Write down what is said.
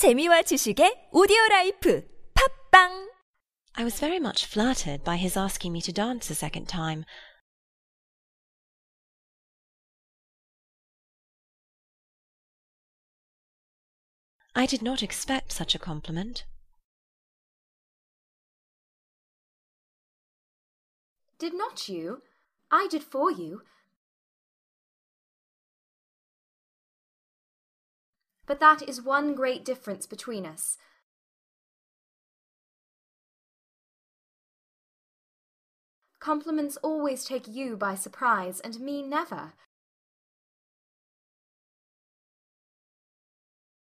재미와 지식의 오디오 라이프 팟빵 I was very much flattered by his asking me to dance a second time. I did not expect such a compliment. Did not you? I did for you. But that is one great difference between us. Compliments always take you by surprise, and me never.